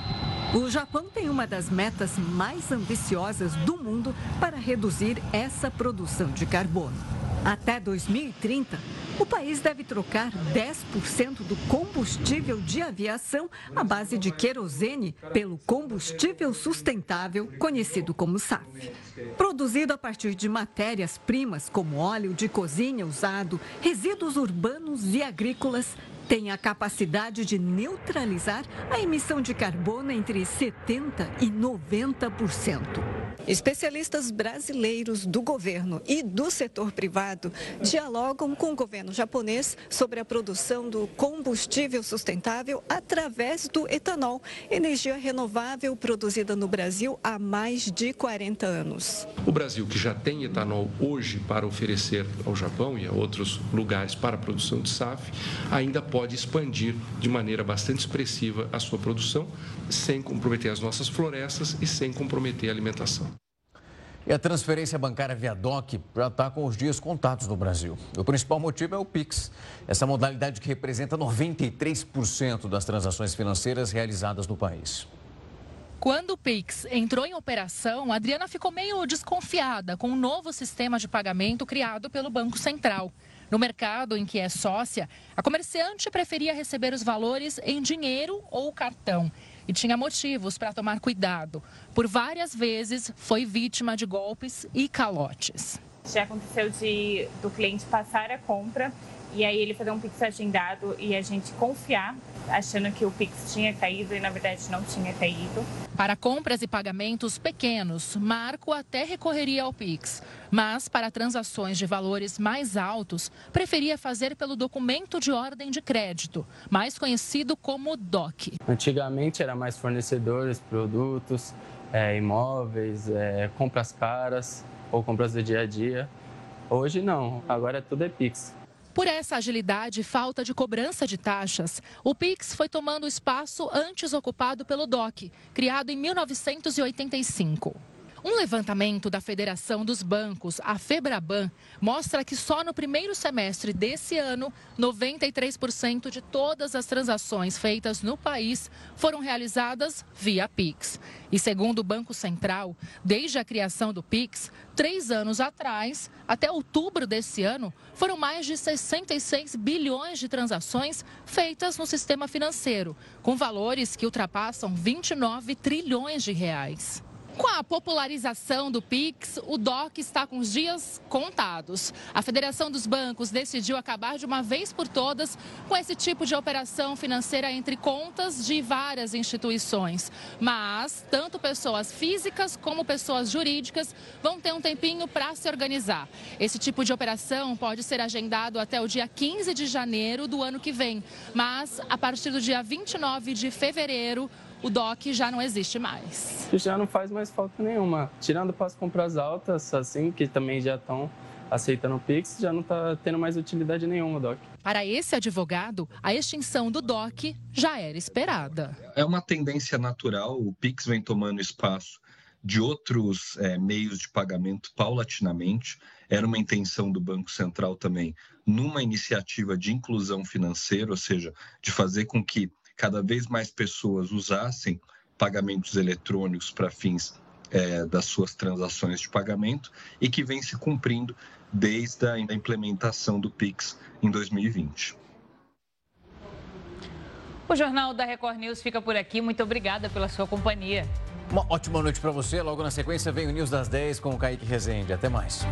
S9: O Japão tem uma das metas mais ambiciosas do mundo para reduzir essa produção de carbono. Até 2030, o país deve trocar 10% do combustível de aviação à base de querosene pelo combustível sustentável, conhecido como SAF. Produzido a partir de matérias-primas como óleo de cozinha usado, resíduos urbanos e agrícolas, tem a capacidade de neutralizar a emissão de carbono entre 70% e 90%. Especialistas brasileiros do governo e do setor privado dialogam com o governo japonês sobre a produção do combustível sustentável através do etanol, energia renovável produzida no Brasil há mais de 40 anos.
S10: O Brasil, que já tem etanol hoje para oferecer ao Japão e a outros lugares para a produção de SAF, ainda pode expandir de maneira bastante expressiva a sua produção, sem comprometer as nossas florestas e sem comprometer a alimentação.
S2: E a transferência bancária via DOC já está com os dias contados no Brasil. O principal motivo é o PIX, essa modalidade que representa 93% das transações financeiras realizadas no país.
S11: Quando o Pix entrou em operação, a Adriana ficou meio desconfiada com o novo sistema de pagamento criado pelo Banco Central. No mercado em que é sócia, a comerciante preferia receber os valores em dinheiro ou cartão e tinha motivos para tomar cuidado. Por várias vezes foi vítima de golpes e calotes.
S12: Já aconteceu de do cliente passar a compra e aí ele fazer um Pix agendado e a gente confiar, achando que o Pix tinha caído e na verdade não tinha caído.
S11: Para compras e pagamentos pequenos, Marco até recorreria ao Pix. Mas para transações de valores mais altos, preferia fazer pelo documento de ordem de crédito, mais conhecido como DOC.
S13: Antigamente era mais fornecedores, produtos, é, imóveis, é, compras caras ou compras do dia a dia. Hoje não, agora tudo é Pix.
S11: Por essa agilidade e falta de cobrança de taxas, o Pix foi tomando o espaço antes ocupado pelo DOC, criado em 1985. Um levantamento da Federação dos Bancos, a Febraban, mostra que só no primeiro semestre desse ano, 93% de todas as transações feitas no país foram realizadas via Pix. E segundo o Banco Central, desde a criação do Pix, três anos atrás, até outubro desse ano, foram mais de 66 bilhões de transações feitas no sistema financeiro, com valores que ultrapassam 29 trilhões de reais. Com a popularização do Pix, o DOC está com os dias contados. A Federação dos Bancos decidiu acabar de uma vez por todas com esse tipo de operação financeira entre contas de várias instituições. Mas tanto pessoas físicas como pessoas jurídicas vão ter um tempinho para se organizar. Esse tipo de operação pode ser agendado até o dia 15 de janeiro do ano que vem. Mas a partir do dia 29 de fevereiro, o DOC já não existe mais.
S13: Já não faz mais falta nenhuma. Tirando para as compras altas, assim, que também já estão aceitando o Pix, já não está tendo mais utilidade nenhuma o DOC.
S11: Para esse advogado, a extinção do DOC já era esperada.
S14: É uma tendência natural, o Pix vem tomando espaço de outros é, meios de pagamento paulatinamente. Era uma intenção do Banco Central também, numa iniciativa de inclusão financeira, ou seja, de fazer com que cada vez mais pessoas usassem pagamentos eletrônicos para fins é, das suas transações de pagamento e que vem se cumprindo desde a implementação do Pix em 2020.
S1: O Jornal da Record News fica por aqui. Muito obrigada pela sua companhia.
S2: Uma ótima noite para você. Logo na sequência vem o News das 10 com o Kaique Rezende. Até mais.